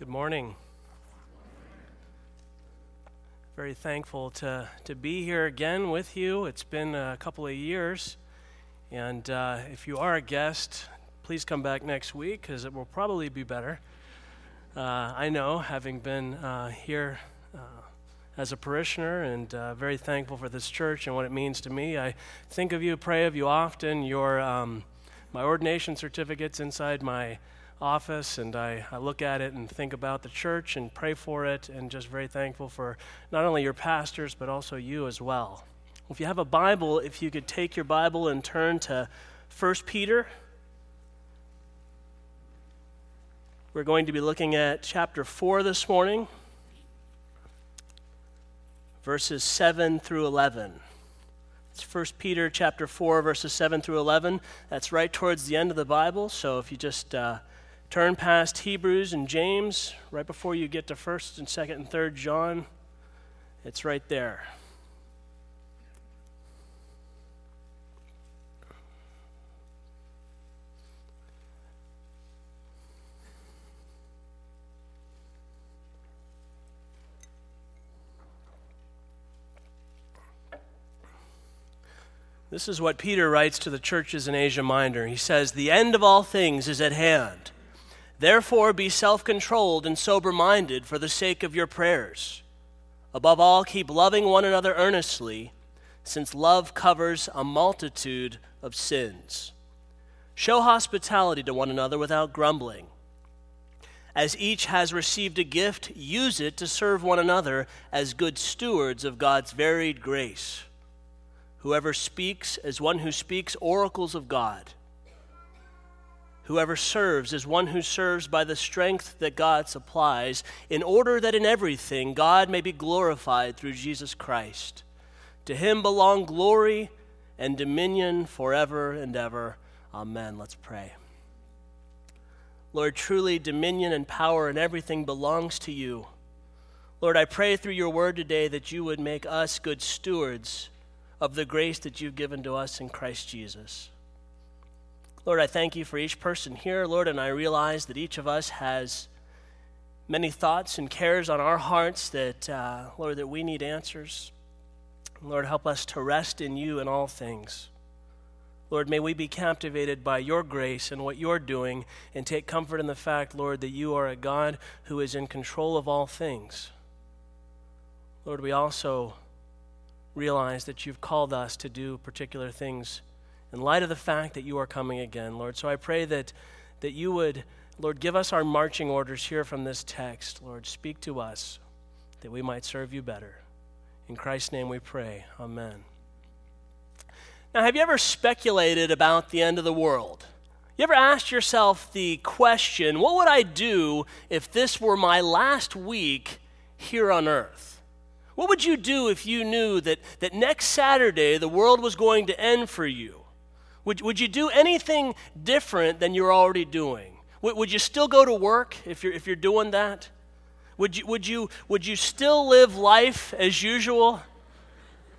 Good morning. Very thankful to, to be here again with you. It's been a couple of years. And uh, if you are a guest, please come back next week because it will probably be better. Uh, I know, having been uh, here uh, as a parishioner and uh, very thankful for this church and what it means to me. I think of you, pray of you often. Your, um, my ordination certificate's inside my office and I, I look at it and think about the church and pray for it and just very thankful for not only your pastors but also you as well. If you have a Bible, if you could take your Bible and turn to 1 Peter. We're going to be looking at chapter 4 this morning, verses 7 through 11. It's 1 Peter chapter 4, verses 7 through 11. That's right towards the end of the Bible, so if you just uh, Turn past Hebrews and James right before you get to 1st and 2nd and 3rd John. It's right there. This is what Peter writes to the churches in Asia Minor. He says, The end of all things is at hand. Therefore, be self controlled and sober minded for the sake of your prayers. Above all, keep loving one another earnestly, since love covers a multitude of sins. Show hospitality to one another without grumbling. As each has received a gift, use it to serve one another as good stewards of God's varied grace. Whoever speaks as one who speaks oracles of God Whoever serves is one who serves by the strength that God supplies, in order that in everything God may be glorified through Jesus Christ. To him belong glory and dominion forever and ever. Amen. Let's pray. Lord, truly dominion and power and everything belongs to you. Lord, I pray through your word today that you would make us good stewards of the grace that you've given to us in Christ Jesus. Lord, I thank you for each person here, Lord, and I realize that each of us has many thoughts and cares on our hearts that, uh, Lord, that we need answers. Lord, help us to rest in you in all things. Lord, may we be captivated by your grace and what you're doing and take comfort in the fact, Lord, that you are a God who is in control of all things. Lord, we also realize that you've called us to do particular things in light of the fact that you are coming again, Lord. So I pray that, that you would, Lord, give us our marching orders here from this text. Lord, speak to us that we might serve you better. In Christ's name we pray. Amen. Now, have you ever speculated about the end of the world? You ever asked yourself the question, what would I do if this were my last week here on earth? What would you do if you knew that, that next Saturday the world was going to end for you? Would, would you do anything different than you're already doing? Would, would you still go to work if you're, if you're doing that? Would you, would, you, would you still live life as usual?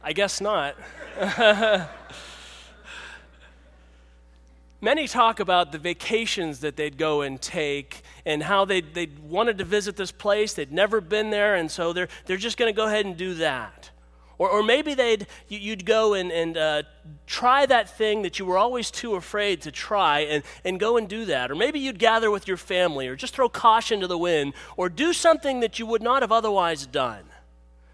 I guess not. Many talk about the vacations that they'd go and take and how they they wanted to visit this place. They'd never been there, and so they're, they're just going to go ahead and do that. Or, or maybe they'd, you'd go and, and uh, try that thing that you were always too afraid to try and, and go and do that. Or maybe you'd gather with your family or just throw caution to the wind or do something that you would not have otherwise done.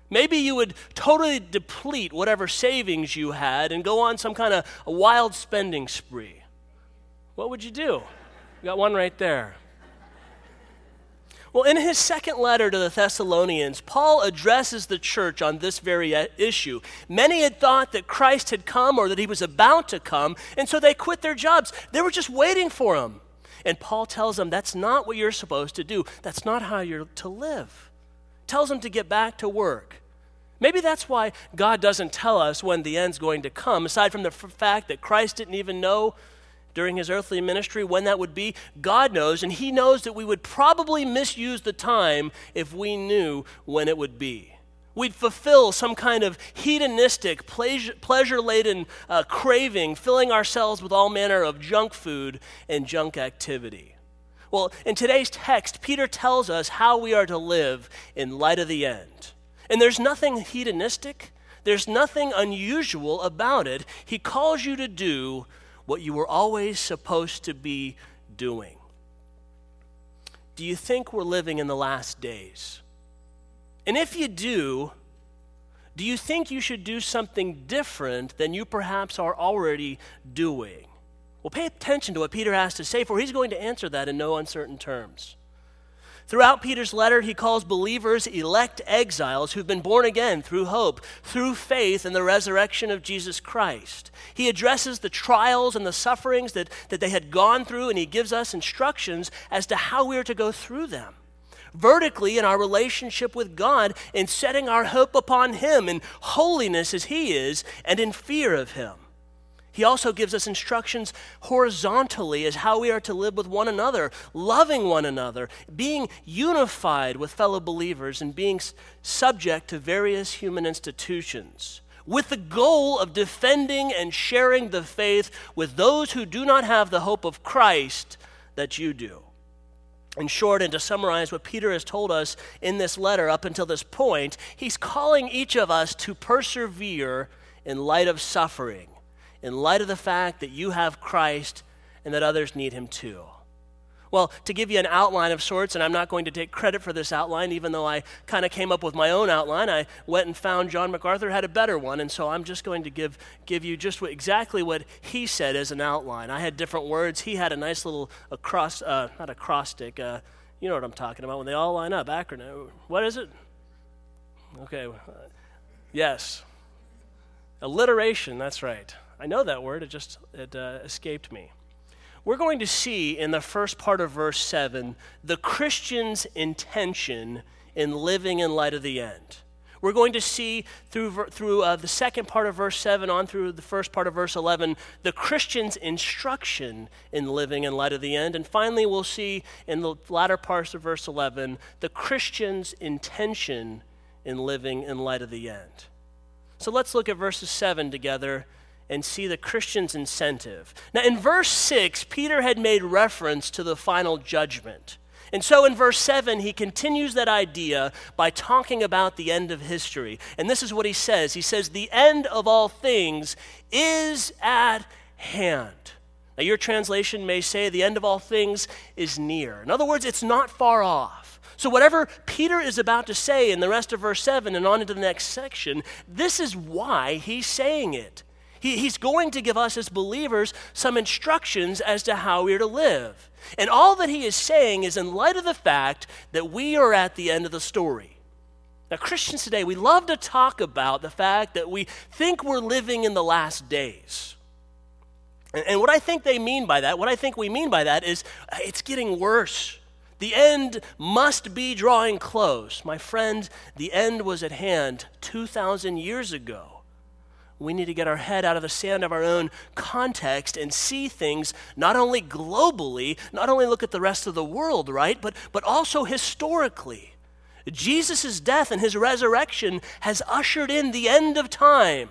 Maybe you would totally deplete whatever savings you had and go on some kind of a wild spending spree. What would you do? You got one right there. Well, in his second letter to the Thessalonians, Paul addresses the church on this very uh, issue. Many had thought that Christ had come or that he was about to come, and so they quit their jobs. They were just waiting for him. And Paul tells them that's not what you're supposed to do, that's not how you're to live. Tells them to get back to work. Maybe that's why God doesn't tell us when the end's going to come, aside from the fact that Christ didn't even know during his earthly ministry, when that would be, God knows, and he knows that we would probably misuse the time if we knew when it would be. We'd fulfill some kind of hedonistic, pleasure laden uh, craving, filling ourselves with all manner of junk food and junk activity. Well, in today's text, Peter tells us how we are to live in light of the end. And there's nothing hedonistic, there's nothing unusual about it. He calls you to do what you were always supposed to be doing. Do you think we're living in the last days? And if you do, do you think you should do something different than you perhaps are already doing? Well, pay attention to what Peter has to say, for he's going to answer that in no uncertain terms. Throughout Peter's letter, he calls believers elect exiles who've been born again through hope, through faith in the resurrection of Jesus Christ. He addresses the trials and the sufferings that, that they had gone through, and he gives us instructions as to how we are to go through them. Vertically in our relationship with God, in setting our hope upon Him, in holiness as He is, and in fear of Him. He also gives us instructions horizontally as how we are to live with one another, loving one another, being unified with fellow believers, and being subject to various human institutions, with the goal of defending and sharing the faith with those who do not have the hope of Christ that you do. In short, and to summarize what Peter has told us in this letter up until this point, he's calling each of us to persevere in light of suffering in light of the fact that you have Christ and that others need him too? Well, to give you an outline of sorts, and I'm not going to take credit for this outline, even though I kind of came up with my own outline, I went and found John MacArthur had a better one, and so I'm just going to give, give you just what, exactly what he said as an outline. I had different words. He had a nice little across, uh, not acrostic, uh, you know what I'm talking about when they all line up, acronym. What is it? Okay, uh, yes. Alliteration, that's right. I know that word, it just it, uh, escaped me. We're going to see in the first part of verse 7 the Christian's intention in living in light of the end. We're going to see through, through uh, the second part of verse 7 on through the first part of verse 11 the Christian's instruction in living in light of the end. And finally, we'll see in the latter parts of verse 11 the Christian's intention in living in light of the end. So let's look at verses 7 together and see the Christian's incentive. Now, in verse 6, Peter had made reference to the final judgment. And so in verse 7, he continues that idea by talking about the end of history. And this is what he says He says, The end of all things is at hand. Now, your translation may say, The end of all things is near. In other words, it's not far off. So, whatever Peter is about to say in the rest of verse 7 and on into the next section, this is why he's saying it. He, he's going to give us as believers some instructions as to how we're to live. And all that he is saying is in light of the fact that we are at the end of the story. Now, Christians today, we love to talk about the fact that we think we're living in the last days. And, and what I think they mean by that, what I think we mean by that is uh, it's getting worse. The end must be drawing close. My friend, the end was at hand 2,000 years ago. We need to get our head out of the sand of our own context and see things not only globally, not only look at the rest of the world, right, but, but also historically. Jesus' death and his resurrection has ushered in the end of time.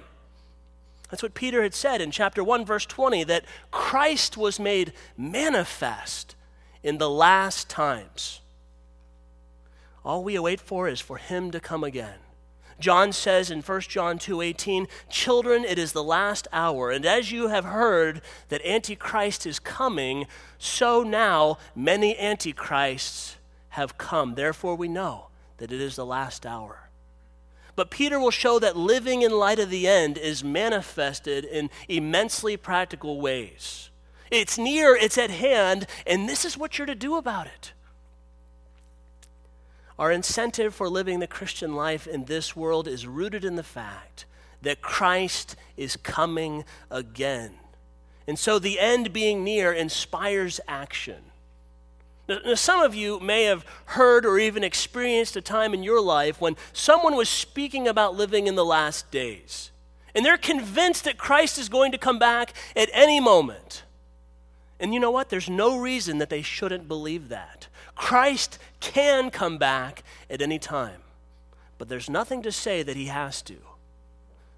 That's what Peter had said in chapter 1, verse 20, that Christ was made manifest in the last times. All we await for is for him to come again. John says in 1 John 2:18, "Children, it is the last hour, and as you have heard that antichrist is coming, so now many antichrists have come. Therefore we know that it is the last hour." But Peter will show that living in light of the end is manifested in immensely practical ways. It's near, it's at hand, and this is what you're to do about it. Our incentive for living the Christian life in this world is rooted in the fact that Christ is coming again. And so the end being near inspires action. Now, some of you may have heard or even experienced a time in your life when someone was speaking about living in the last days. And they're convinced that Christ is going to come back at any moment. And you know what? There's no reason that they shouldn't believe that. Christ can come back at any time, but there's nothing to say that he has to.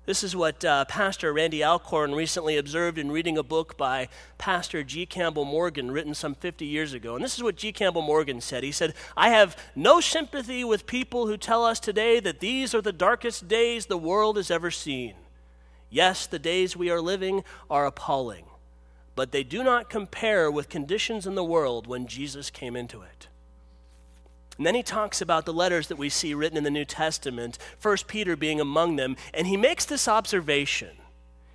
This is what uh, Pastor Randy Alcorn recently observed in reading a book by Pastor G. Campbell Morgan, written some 50 years ago. And this is what G. Campbell Morgan said. He said, I have no sympathy with people who tell us today that these are the darkest days the world has ever seen. Yes, the days we are living are appalling, but they do not compare with conditions in the world when Jesus came into it. And then he talks about the letters that we see written in the New Testament, 1 Peter being among them, and he makes this observation.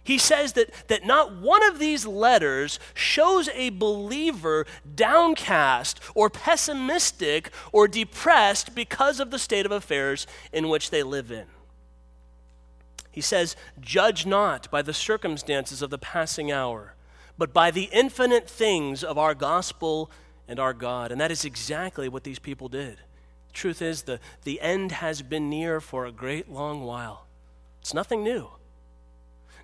He says that, that not one of these letters shows a believer downcast or pessimistic or depressed because of the state of affairs in which they live in. He says, Judge not by the circumstances of the passing hour, but by the infinite things of our gospel and our God. And that is exactly what these people did. Truth is, the, the end has been near for a great long while. It's nothing new.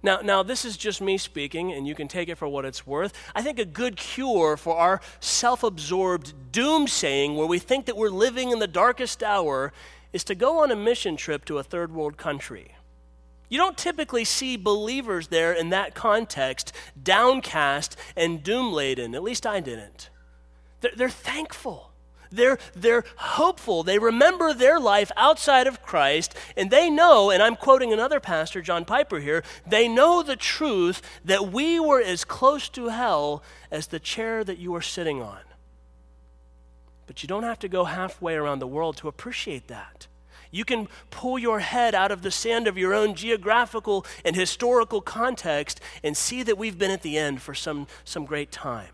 Now, now, this is just me speaking, and you can take it for what it's worth. I think a good cure for our self absorbed doomsaying, where we think that we're living in the darkest hour, is to go on a mission trip to a third world country. You don't typically see believers there in that context, downcast and doom laden. At least I didn't. They're, they're thankful. They're, they're hopeful. They remember their life outside of Christ, and they know, and I'm quoting another pastor, John Piper here, they know the truth that we were as close to hell as the chair that you are sitting on. But you don't have to go halfway around the world to appreciate that. You can pull your head out of the sand of your own geographical and historical context and see that we've been at the end for some, some great time.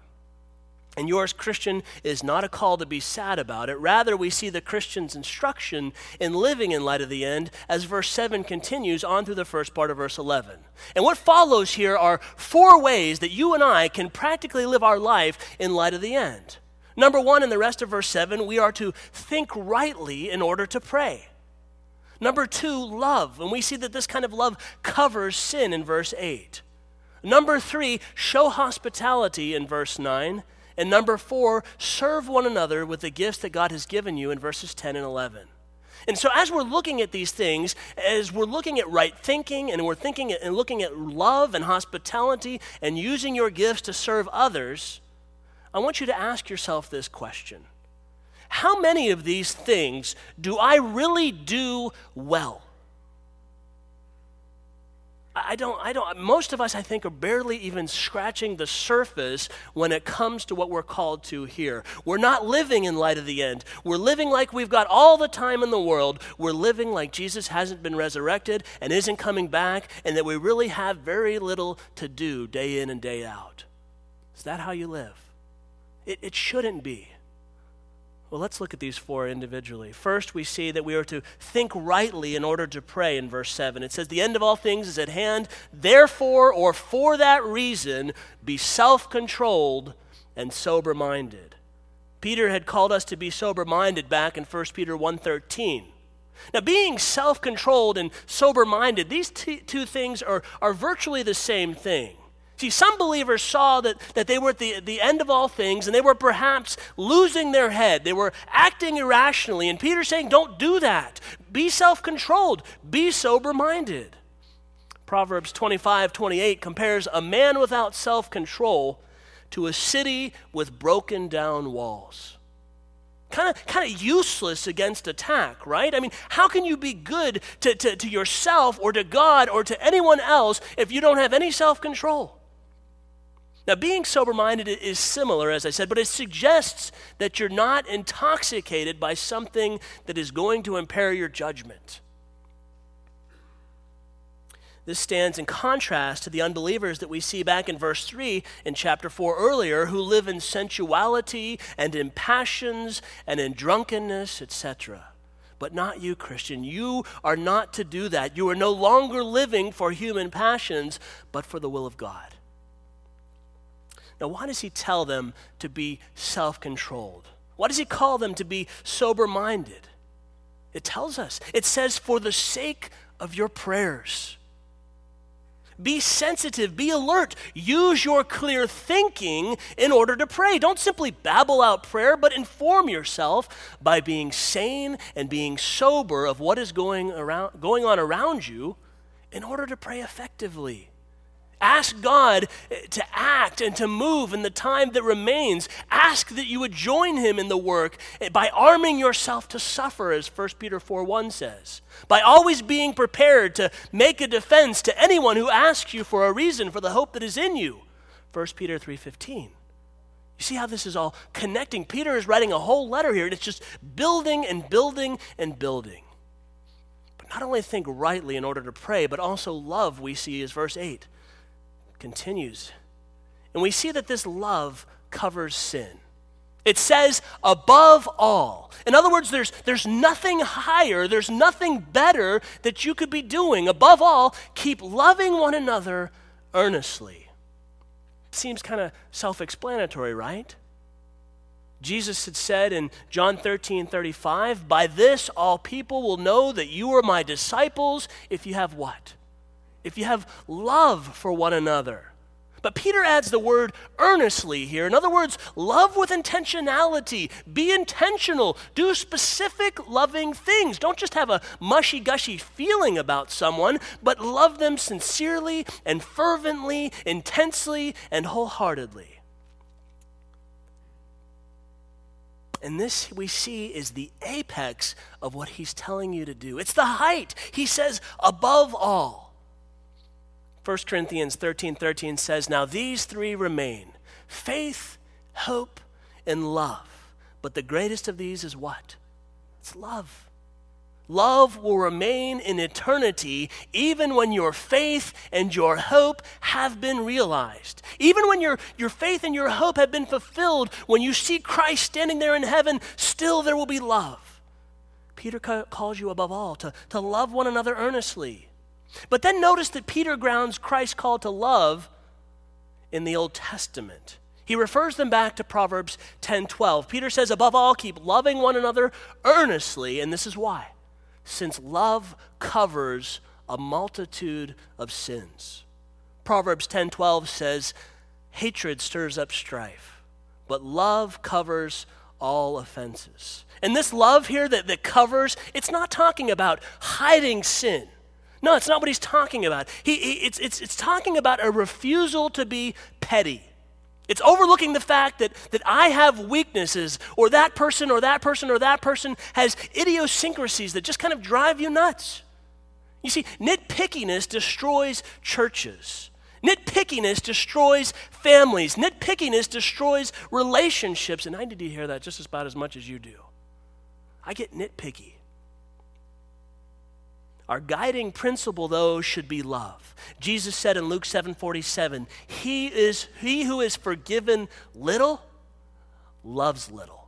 And yours, Christian, is not a call to be sad about it. Rather, we see the Christian's instruction in living in light of the end as verse 7 continues on through the first part of verse 11. And what follows here are four ways that you and I can practically live our life in light of the end. Number one, in the rest of verse 7, we are to think rightly in order to pray. Number two, love. And we see that this kind of love covers sin in verse 8. Number three, show hospitality in verse 9. And number four, serve one another with the gifts that God has given you in verses 10 and 11. And so, as we're looking at these things, as we're looking at right thinking and we're thinking and looking at love and hospitality and using your gifts to serve others, I want you to ask yourself this question How many of these things do I really do well? I don't, I don't, most of us, I think, are barely even scratching the surface when it comes to what we're called to here. We're not living in light of the end. We're living like we've got all the time in the world. We're living like Jesus hasn't been resurrected and isn't coming back, and that we really have very little to do day in and day out. Is that how you live? It, it shouldn't be. Well, let's look at these four individually. First, we see that we are to think rightly in order to pray in verse 7. It says, The end of all things is at hand. Therefore, or for that reason, be self controlled and sober minded. Peter had called us to be sober minded back in 1 Peter 1.13. Now, being self controlled and sober minded, these t- two things are, are virtually the same thing. See, some believers saw that, that they were at the, the end of all things and they were perhaps losing their head. They were acting irrationally. And Peter's saying, don't do that. Be self controlled, be sober minded. Proverbs 25 28 compares a man without self control to a city with broken down walls. Kind of, kind of useless against attack, right? I mean, how can you be good to, to, to yourself or to God or to anyone else if you don't have any self control? Now, being sober minded is similar, as I said, but it suggests that you're not intoxicated by something that is going to impair your judgment. This stands in contrast to the unbelievers that we see back in verse 3 in chapter 4 earlier, who live in sensuality and in passions and in drunkenness, etc. But not you, Christian. You are not to do that. You are no longer living for human passions, but for the will of God. Now, why does he tell them to be self controlled? Why does he call them to be sober minded? It tells us. It says, for the sake of your prayers. Be sensitive, be alert. Use your clear thinking in order to pray. Don't simply babble out prayer, but inform yourself by being sane and being sober of what is going, around, going on around you in order to pray effectively. Ask God to act and to move in the time that remains. Ask that you would join him in the work by arming yourself to suffer, as 1 Peter 4 1 says. By always being prepared to make a defense to anyone who asks you for a reason for the hope that is in you. 1 Peter 3:15. You see how this is all connecting. Peter is writing a whole letter here, and it's just building and building and building. But not only think rightly in order to pray, but also love, we see is verse 8 continues. And we see that this love covers sin. It says, above all. In other words, there's, there's nothing higher, there's nothing better that you could be doing. Above all, keep loving one another earnestly. Seems kind of self explanatory, right? Jesus had said in John 13 35, By this all people will know that you are my disciples if you have what? If you have love for one another. But Peter adds the word earnestly here. In other words, love with intentionality. Be intentional. Do specific loving things. Don't just have a mushy gushy feeling about someone, but love them sincerely and fervently, intensely, and wholeheartedly. And this we see is the apex of what he's telling you to do. It's the height. He says, above all. 1 Corinthians 13 13 says, Now these three remain faith, hope, and love. But the greatest of these is what? It's love. Love will remain in eternity even when your faith and your hope have been realized. Even when your, your faith and your hope have been fulfilled, when you see Christ standing there in heaven, still there will be love. Peter calls you above all to, to love one another earnestly. But then notice that Peter grounds Christ's call to love in the Old Testament. He refers them back to Proverbs 10:12. Peter says, "Above all, keep loving one another earnestly, and this is why. Since love covers a multitude of sins." Proverbs 10:12 says, "Hatred stirs up strife, but love covers all offenses." And this love here that, that covers, it's not talking about hiding sin. No, it's not what he's talking about. He, he, it's, it's, it's talking about a refusal to be petty. It's overlooking the fact that, that I have weaknesses, or that person, or that person, or that person has idiosyncrasies that just kind of drive you nuts. You see, nitpickiness destroys churches. Nitpickiness destroys families. Nitpickiness destroys relationships. And I need to hear that just about as much as you do. I get nitpicky. Our guiding principle, though, should be love. Jesus said in Luke 7 47, He is he who is forgiven little loves little.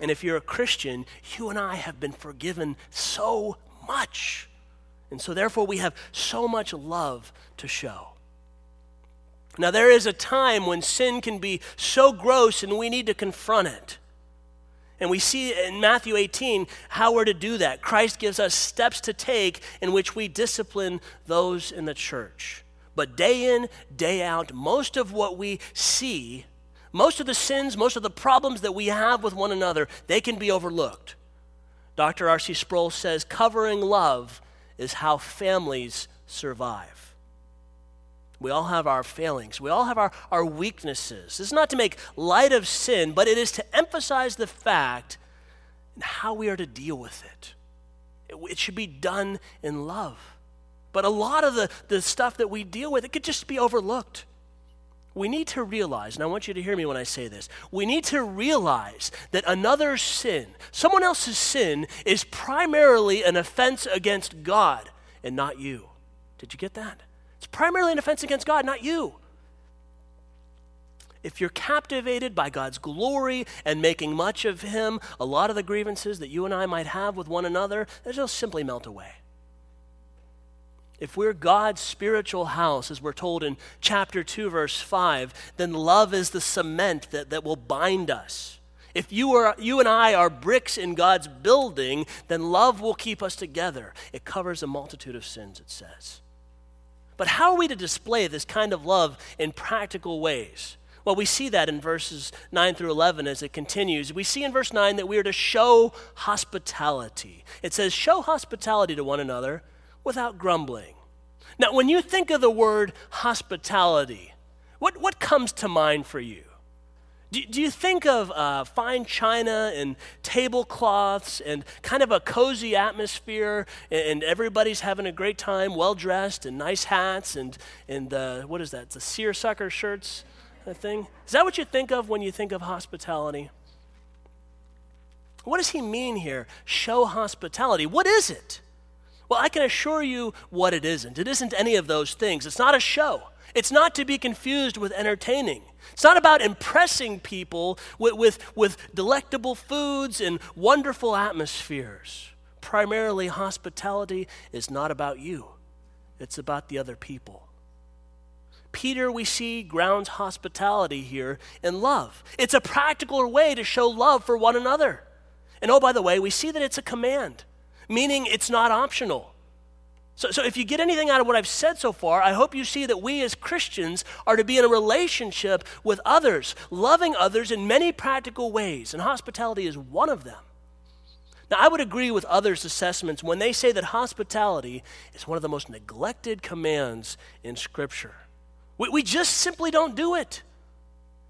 And if you're a Christian, you and I have been forgiven so much. And so, therefore, we have so much love to show. Now, there is a time when sin can be so gross and we need to confront it. And we see in Matthew 18 how we're to do that. Christ gives us steps to take in which we discipline those in the church. But day in, day out, most of what we see, most of the sins, most of the problems that we have with one another, they can be overlooked. Dr. R.C. Sproul says covering love is how families survive. We all have our failings. We all have our, our weaknesses. This is not to make light of sin, but it is to emphasize the fact and how we are to deal with it. it. It should be done in love. But a lot of the, the stuff that we deal with, it could just be overlooked. We need to realize, and I want you to hear me when I say this, we need to realize that another sin, someone else's sin, is primarily an offense against God and not you. Did you get that? It's primarily an offense against God, not you. If you're captivated by God's glory and making much of Him, a lot of the grievances that you and I might have with one another, they just simply melt away. If we're God's spiritual house, as we're told in chapter 2, verse 5, then love is the cement that, that will bind us. If you, are, you and I are bricks in God's building, then love will keep us together. It covers a multitude of sins, it says. But how are we to display this kind of love in practical ways? Well, we see that in verses 9 through 11 as it continues. We see in verse 9 that we are to show hospitality. It says, Show hospitality to one another without grumbling. Now, when you think of the word hospitality, what, what comes to mind for you? Do, do you think of uh, fine china and tablecloths and kind of a cozy atmosphere and, and everybody's having a great time, well dressed and nice hats and, and uh, what is that, the seersucker shirts thing? Is that what you think of when you think of hospitality? What does he mean here? Show hospitality. What is it? Well, I can assure you what it isn't. It isn't any of those things. It's not a show. It's not to be confused with entertaining. It's not about impressing people with, with, with delectable foods and wonderful atmospheres. Primarily, hospitality is not about you, it's about the other people. Peter, we see, grounds hospitality here in love. It's a practical way to show love for one another. And oh, by the way, we see that it's a command, meaning it's not optional. So, so if you get anything out of what I've said so far, I hope you see that we as Christians are to be in a relationship with others, loving others in many practical ways, and hospitality is one of them. Now, I would agree with others' assessments when they say that hospitality is one of the most neglected commands in Scripture. We, we just simply don't do it.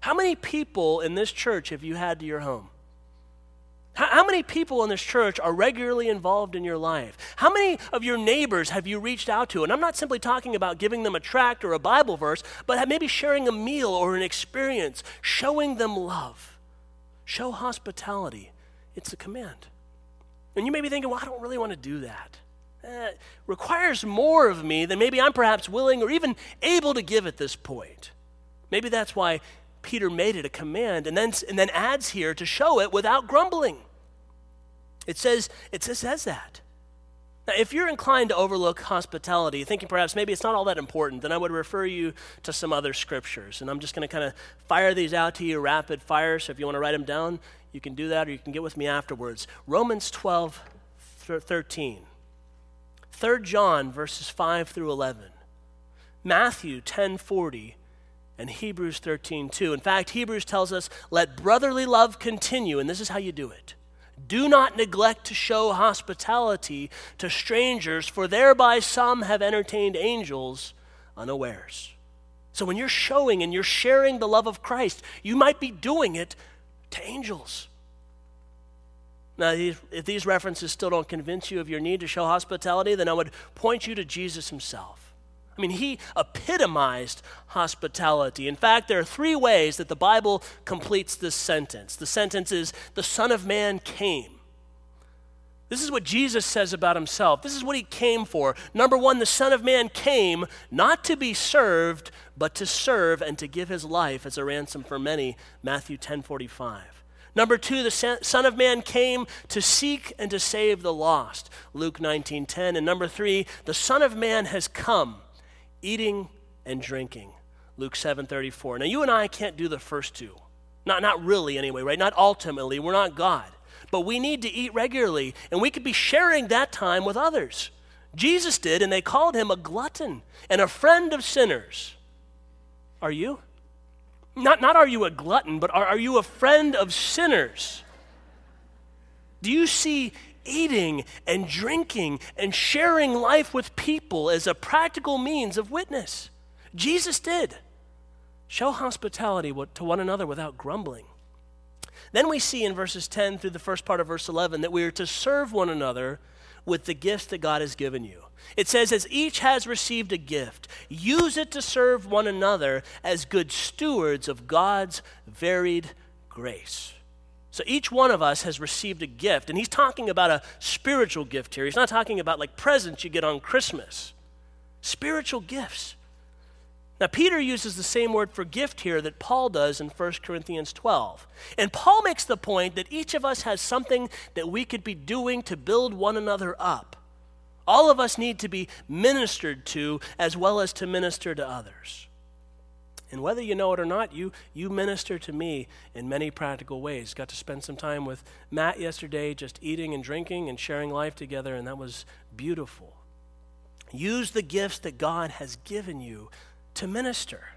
How many people in this church have you had to your home? How, many people in this church are regularly involved in your life? How many of your neighbors have you reached out to? And I'm not simply talking about giving them a tract or a Bible verse, but maybe sharing a meal or an experience, showing them love. Show hospitality. It's a command. And you may be thinking, well, I don't really want to do that. Eh, requires more of me than maybe I'm perhaps willing or even able to give at this point. Maybe that's why Peter made it a command and then, and then adds here to show it without grumbling. It says, it says that. Now, if you're inclined to overlook hospitality, thinking perhaps maybe it's not all that important, then I would refer you to some other scriptures. And I'm just going to kind of fire these out to you rapid fire. So if you want to write them down, you can do that or you can get with me afterwards. Romans 12, 13. 3 John, verses 5 through 11. Matthew 10, 40 and Hebrews 13, 2. In fact, Hebrews tells us, let brotherly love continue, and this is how you do it. Do not neglect to show hospitality to strangers, for thereby some have entertained angels unawares. So when you're showing and you're sharing the love of Christ, you might be doing it to angels. Now, if these references still don't convince you of your need to show hospitality, then I would point you to Jesus himself. I mean, he epitomized hospitality. In fact, there are three ways that the Bible completes this sentence. The sentence is, The Son of Man came. This is what Jesus says about himself. This is what he came for. Number one, the Son of Man came not to be served, but to serve and to give his life as a ransom for many. Matthew 10 45. Number two, the Son of Man came to seek and to save the lost. Luke 19 10. And number three, the Son of Man has come eating and drinking. Luke 7:34. Now you and I can't do the first two. Not not really anyway, right? Not ultimately. We're not God. But we need to eat regularly and we could be sharing that time with others. Jesus did and they called him a glutton and a friend of sinners. Are you? Not, not are you a glutton, but are, are you a friend of sinners? Do you see eating and drinking and sharing life with people as a practical means of witness. Jesus did. Show hospitality to one another without grumbling. Then we see in verses 10 through the first part of verse 11 that we are to serve one another with the gifts that God has given you. It says, as each has received a gift, use it to serve one another as good stewards of God's varied grace. So each one of us has received a gift, and he's talking about a spiritual gift here. He's not talking about like presents you get on Christmas. Spiritual gifts. Now, Peter uses the same word for gift here that Paul does in 1 Corinthians 12. And Paul makes the point that each of us has something that we could be doing to build one another up. All of us need to be ministered to as well as to minister to others. And whether you know it or not, you, you minister to me in many practical ways. Got to spend some time with Matt yesterday, just eating and drinking and sharing life together, and that was beautiful. Use the gifts that God has given you to minister.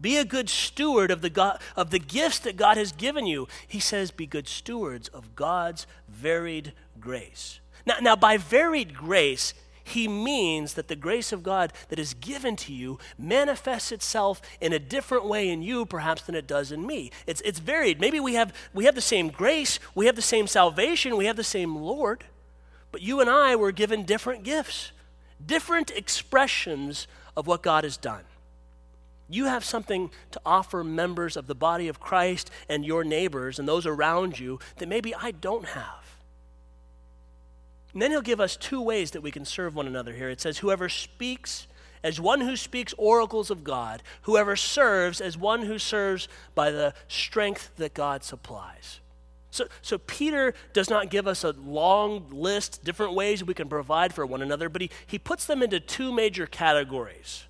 Be a good steward of the, God, of the gifts that God has given you. He says, be good stewards of God's varied grace. Now, now, by varied grace, he means that the grace of God that is given to you manifests itself in a different way in you, perhaps, than it does in me. It's, it's varied. Maybe we have, we have the same grace, we have the same salvation, we have the same Lord, but you and I were given different gifts, different expressions of what God has done. You have something to offer members of the body of Christ and your neighbors and those around you that maybe I don't have. And then he'll give us two ways that we can serve one another here. It says, Whoever speaks as one who speaks oracles of God, whoever serves as one who serves by the strength that God supplies. So, so Peter does not give us a long list, different ways we can provide for one another, but he, he puts them into two major categories.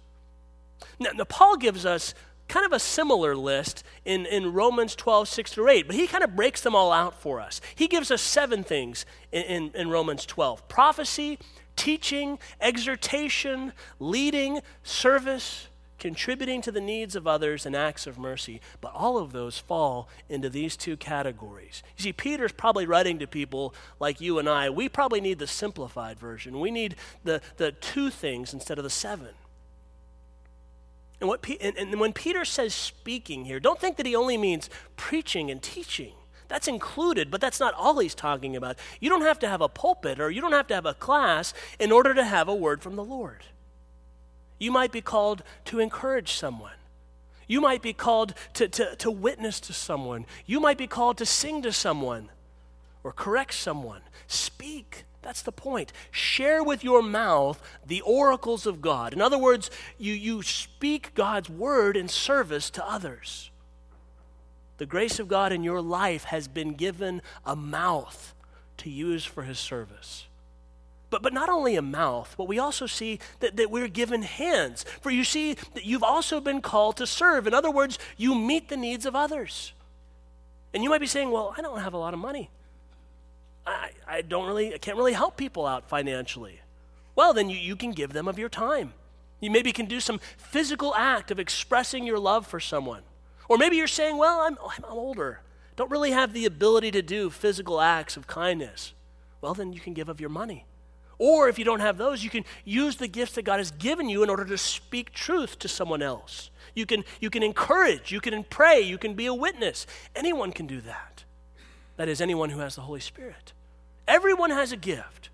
Now, now Paul gives us kind of a similar list in, in Romans 12, 6 through 8, but he kind of breaks them all out for us. He gives us seven things in, in, in Romans 12 prophecy, teaching, exhortation, leading, service, contributing to the needs of others, and acts of mercy. But all of those fall into these two categories. You see, Peter's probably writing to people like you and I. We probably need the simplified version. We need the, the two things instead of the seven. And, what, and, and when Peter says speaking here, don't think that he only means preaching and teaching. That's included, but that's not all he's talking about. You don't have to have a pulpit or you don't have to have a class in order to have a word from the Lord. You might be called to encourage someone. You might be called to, to, to witness to someone. You might be called to sing to someone or correct someone. Speak. That's the point. Share with your mouth the oracles of God. In other words, you, you speak God's word in service to others. The grace of God in your life has been given a mouth to use for his service. But, but not only a mouth, but we also see that, that we're given hands. For you see that you've also been called to serve. In other words, you meet the needs of others. And you might be saying, well, I don't have a lot of money. I, I don't really, I can't really help people out financially. Well, then you, you can give them of your time. You maybe can do some physical act of expressing your love for someone. Or maybe you're saying, well, I'm, oh, I'm older, don't really have the ability to do physical acts of kindness. Well, then you can give of your money. Or if you don't have those, you can use the gifts that God has given you in order to speak truth to someone else. You can, you can encourage, you can pray, you can be a witness. Anyone can do that. That is, anyone who has the Holy Spirit. Everyone has a gift.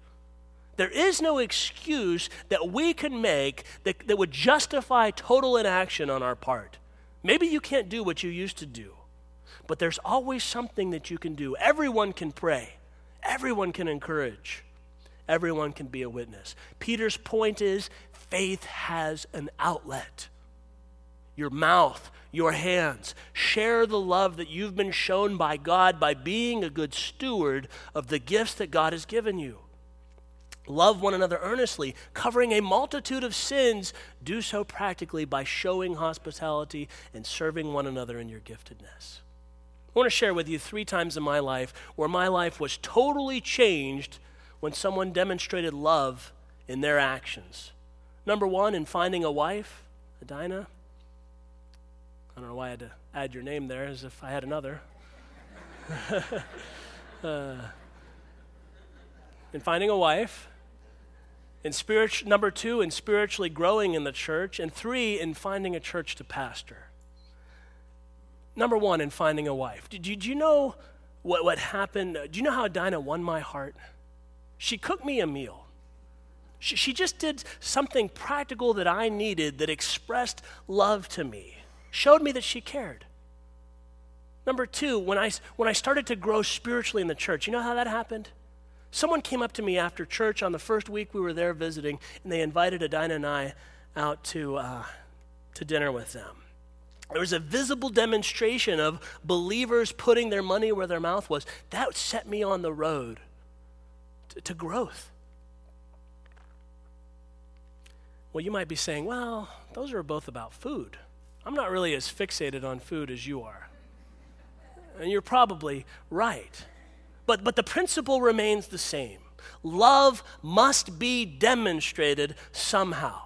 There is no excuse that we can make that, that would justify total inaction on our part. Maybe you can't do what you used to do, but there's always something that you can do. Everyone can pray, everyone can encourage, everyone can be a witness. Peter's point is faith has an outlet. Your mouth, your hands. Share the love that you've been shown by God by being a good steward of the gifts that God has given you. Love one another earnestly, covering a multitude of sins. Do so practically by showing hospitality and serving one another in your giftedness. I want to share with you three times in my life where my life was totally changed when someone demonstrated love in their actions. Number one, in finding a wife, Adina. I don't know why I had to add your name there as if I had another. uh, in finding a wife. In spirit, number two, in spiritually growing in the church. And three, in finding a church to pastor. Number one, in finding a wife. Did you, did you know what, what happened? Do you know how Dinah won my heart? She cooked me a meal. She, she just did something practical that I needed that expressed love to me showed me that she cared. Number two, when I, when I started to grow spiritually in the church, you know how that happened? Someone came up to me after church on the first week we were there visiting, and they invited Adina and I out to, uh, to dinner with them. There was a visible demonstration of believers putting their money where their mouth was. That set me on the road to, to growth. Well, you might be saying, well, those are both about food. I'm not really as fixated on food as you are. And you're probably right. But, but the principle remains the same love must be demonstrated somehow.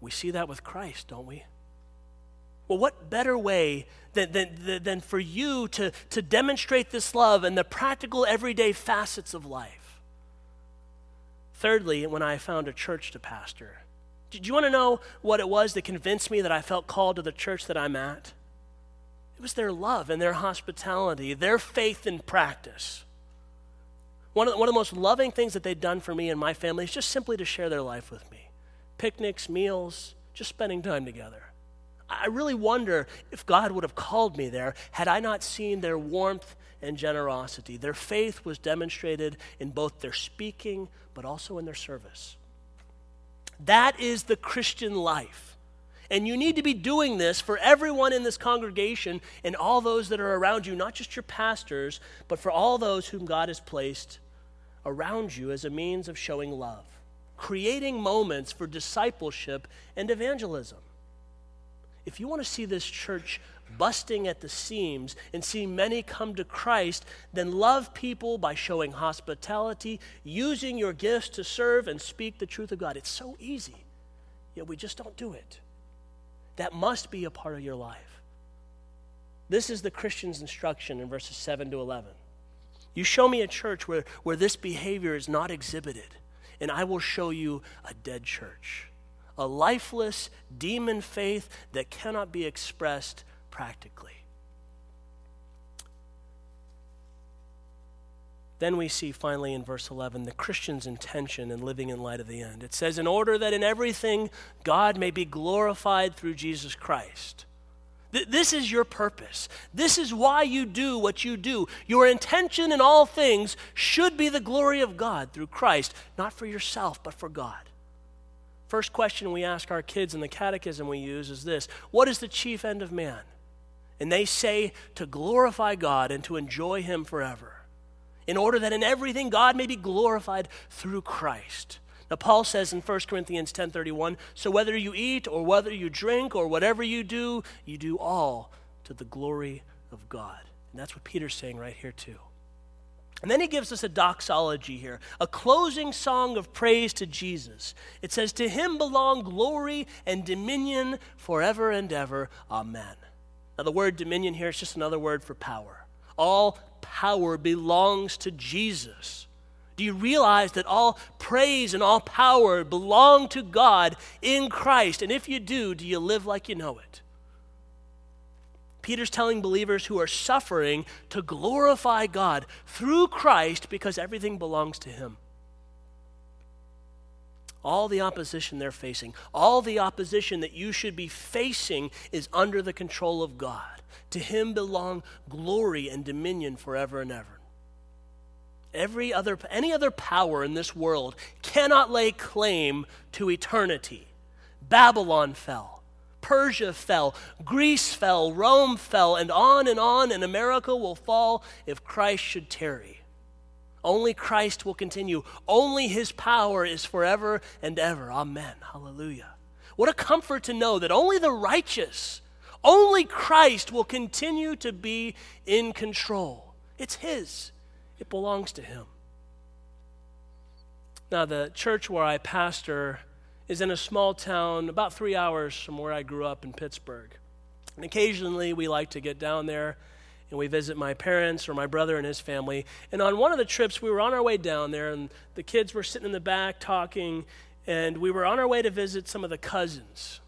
We see that with Christ, don't we? Well, what better way than, than, than for you to, to demonstrate this love in the practical, everyday facets of life? Thirdly, when I found a church to pastor. Do you want to know what it was that convinced me that I felt called to the church that I'm at? It was their love and their hospitality, their faith in practice. One of, the, one of the most loving things that they'd done for me and my family is just simply to share their life with me picnics, meals, just spending time together. I really wonder if God would have called me there had I not seen their warmth and generosity. Their faith was demonstrated in both their speaking, but also in their service. That is the Christian life. And you need to be doing this for everyone in this congregation and all those that are around you, not just your pastors, but for all those whom God has placed around you as a means of showing love, creating moments for discipleship and evangelism. If you want to see this church busting at the seams and see many come to Christ, then love people by showing hospitality, using your gifts to serve and speak the truth of God. It's so easy, yet we just don't do it. That must be a part of your life. This is the Christian's instruction in verses 7 to 11. You show me a church where, where this behavior is not exhibited, and I will show you a dead church, a lifeless demon faith that cannot be expressed practically. Then we see finally in verse 11 the Christian's intention in living in light of the end. It says, In order that in everything God may be glorified through Jesus Christ. Th- this is your purpose. This is why you do what you do. Your intention in all things should be the glory of God through Christ, not for yourself, but for God. First question we ask our kids in the catechism we use is this What is the chief end of man? And they say to glorify God and to enjoy Him forever in order that in everything God may be glorified through Christ. Now Paul says in 1 Corinthians 10:31, so whether you eat or whether you drink or whatever you do, you do all to the glory of God. And that's what Peter's saying right here too. And then he gives us a doxology here, a closing song of praise to Jesus. It says, To him belong glory and dominion forever and ever. Amen. Now, the word dominion here is just another word for power. All power belongs to Jesus. Do you realize that all praise and all power belong to God in Christ? And if you do, do you live like you know it? Peter's telling believers who are suffering to glorify God through Christ because everything belongs to Him. All the opposition they're facing, all the opposition that you should be facing is under the control of God. To him belong glory and dominion forever and ever. Every other, any other power in this world cannot lay claim to eternity. Babylon fell, Persia fell, Greece fell, Rome fell, and on and on, and America will fall if Christ should tarry. Only Christ will continue. Only his power is forever and ever. Amen. Hallelujah. What a comfort to know that only the righteous only Christ will continue to be in control. It's His, it belongs to Him. Now, the church where I pastor is in a small town about three hours from where I grew up in Pittsburgh. And occasionally we like to get down there and we visit my parents or my brother and his family. And on one of the trips, we were on our way down there, and the kids were sitting in the back talking, and we were on our way to visit some of the cousins.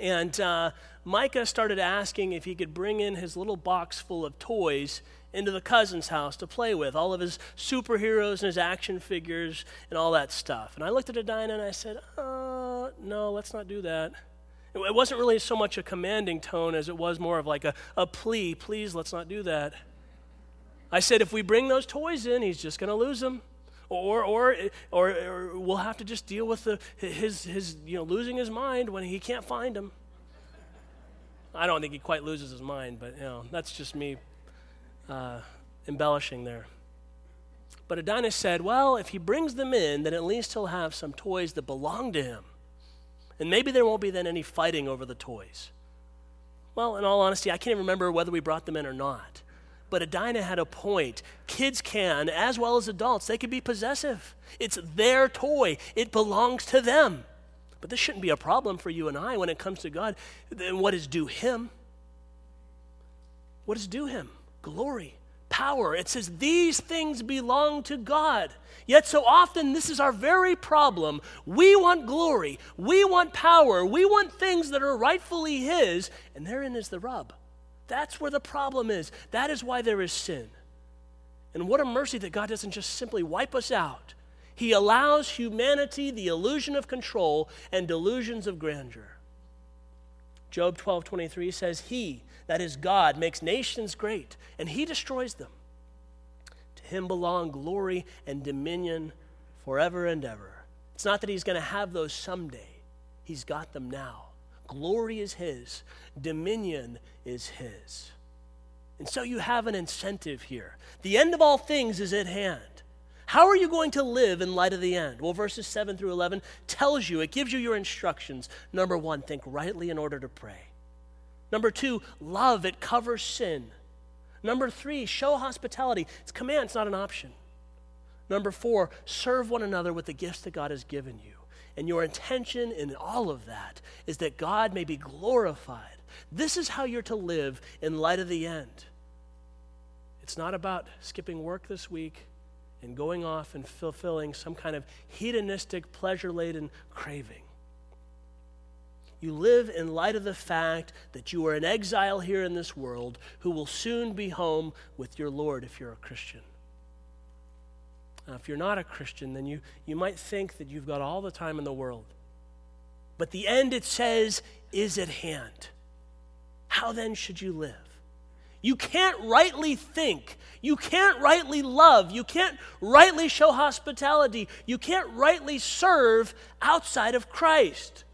And uh, Micah started asking if he could bring in his little box full of toys into the cousin's house to play with, all of his superheroes and his action figures and all that stuff. And I looked at Adina and I said, uh, no, let's not do that. It wasn't really so much a commanding tone as it was more of like a, a plea, please, let's not do that. I said, if we bring those toys in, he's just going to lose them. Or, or, or, or, we'll have to just deal with the, his, his, you know, losing his mind when he can't find them. I don't think he quite loses his mind, but you know, that's just me uh, embellishing there. But Adina said, well, if he brings them in, then at least he'll have some toys that belong to him. And maybe there won't be then any fighting over the toys. Well, in all honesty, I can't even remember whether we brought them in or not. But Adina had a point. Kids can, as well as adults, they can be possessive. It's their toy, it belongs to them. But this shouldn't be a problem for you and I when it comes to God. Then what is due Him? What is due Him? Glory, power. It says these things belong to God. Yet so often, this is our very problem. We want glory, we want power, we want things that are rightfully His, and therein is the rub. That's where the problem is. That is why there is sin. And what a mercy that God doesn't just simply wipe us out. He allows humanity the illusion of control and delusions of grandeur. Job 12 23 says, He, that is God, makes nations great, and He destroys them. Him belong glory and dominion forever and ever. It's not that He's going to have those someday, He's got them now. Glory is His, dominion is His. And so you have an incentive here. The end of all things is at hand. How are you going to live in light of the end? Well, verses 7 through 11 tells you, it gives you your instructions. Number one, think rightly in order to pray. Number two, love, it covers sin. Number three, show hospitality. It's command, it's not an option. Number four, serve one another with the gifts that God has given you. And your intention in all of that is that God may be glorified. This is how you're to live in light of the end. It's not about skipping work this week and going off and fulfilling some kind of hedonistic, pleasure laden craving. You live in light of the fact that you are an exile here in this world who will soon be home with your Lord if you're a Christian. Now, if you're not a Christian, then you, you might think that you've got all the time in the world. But the end, it says, is at hand. How then should you live? You can't rightly think. You can't rightly love. You can't rightly show hospitality. You can't rightly serve outside of Christ.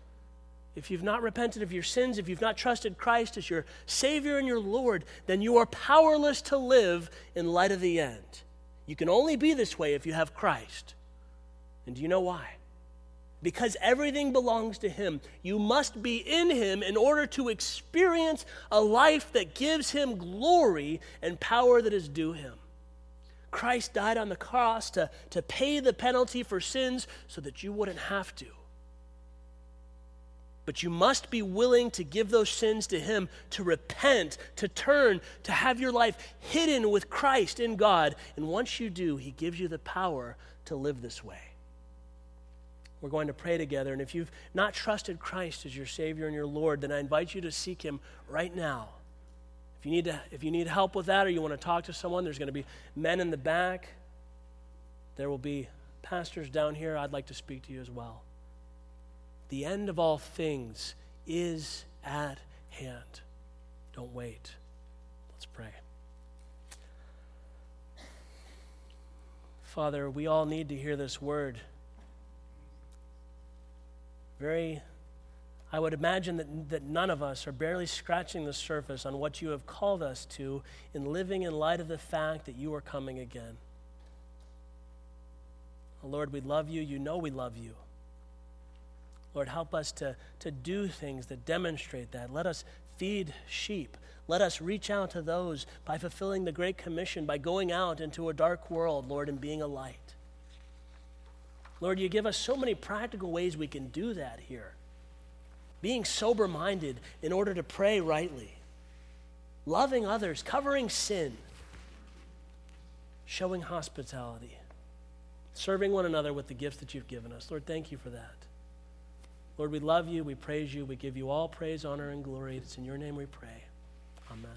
If you've not repented of your sins, if you've not trusted Christ as your Savior and your Lord, then you are powerless to live in light of the end. You can only be this way if you have Christ. And do you know why? because everything belongs to Him. You must be in Him in order to experience a life that gives Him glory and power that is due Him. Christ died on the cross to, to pay the penalty for sins so that you wouldn't have to. But you must be willing to give those sins to Him, to repent, to turn, to have your life hidden with Christ in God. And once you do, He gives you the power to live this way. We're going to pray together. And if you've not trusted Christ as your Savior and your Lord, then I invite you to seek Him right now. If you need, to, if you need help with that or you want to talk to someone, there's going to be men in the back. There will be pastors down here. I'd like to speak to you as well. The end of all things is at hand. Don't wait. Let's pray. Father, we all need to hear this word very, I would imagine that, that none of us are barely scratching the surface on what you have called us to in living in light of the fact that you are coming again. Lord, we love you. You know we love you. Lord, help us to, to do things that demonstrate that. Let us feed sheep. Let us reach out to those by fulfilling the Great Commission, by going out into a dark world, Lord, and being a light. Lord, you give us so many practical ways we can do that here. Being sober minded in order to pray rightly, loving others, covering sin, showing hospitality, serving one another with the gifts that you've given us. Lord, thank you for that. Lord, we love you, we praise you, we give you all praise, honor, and glory. It's in your name we pray. Amen.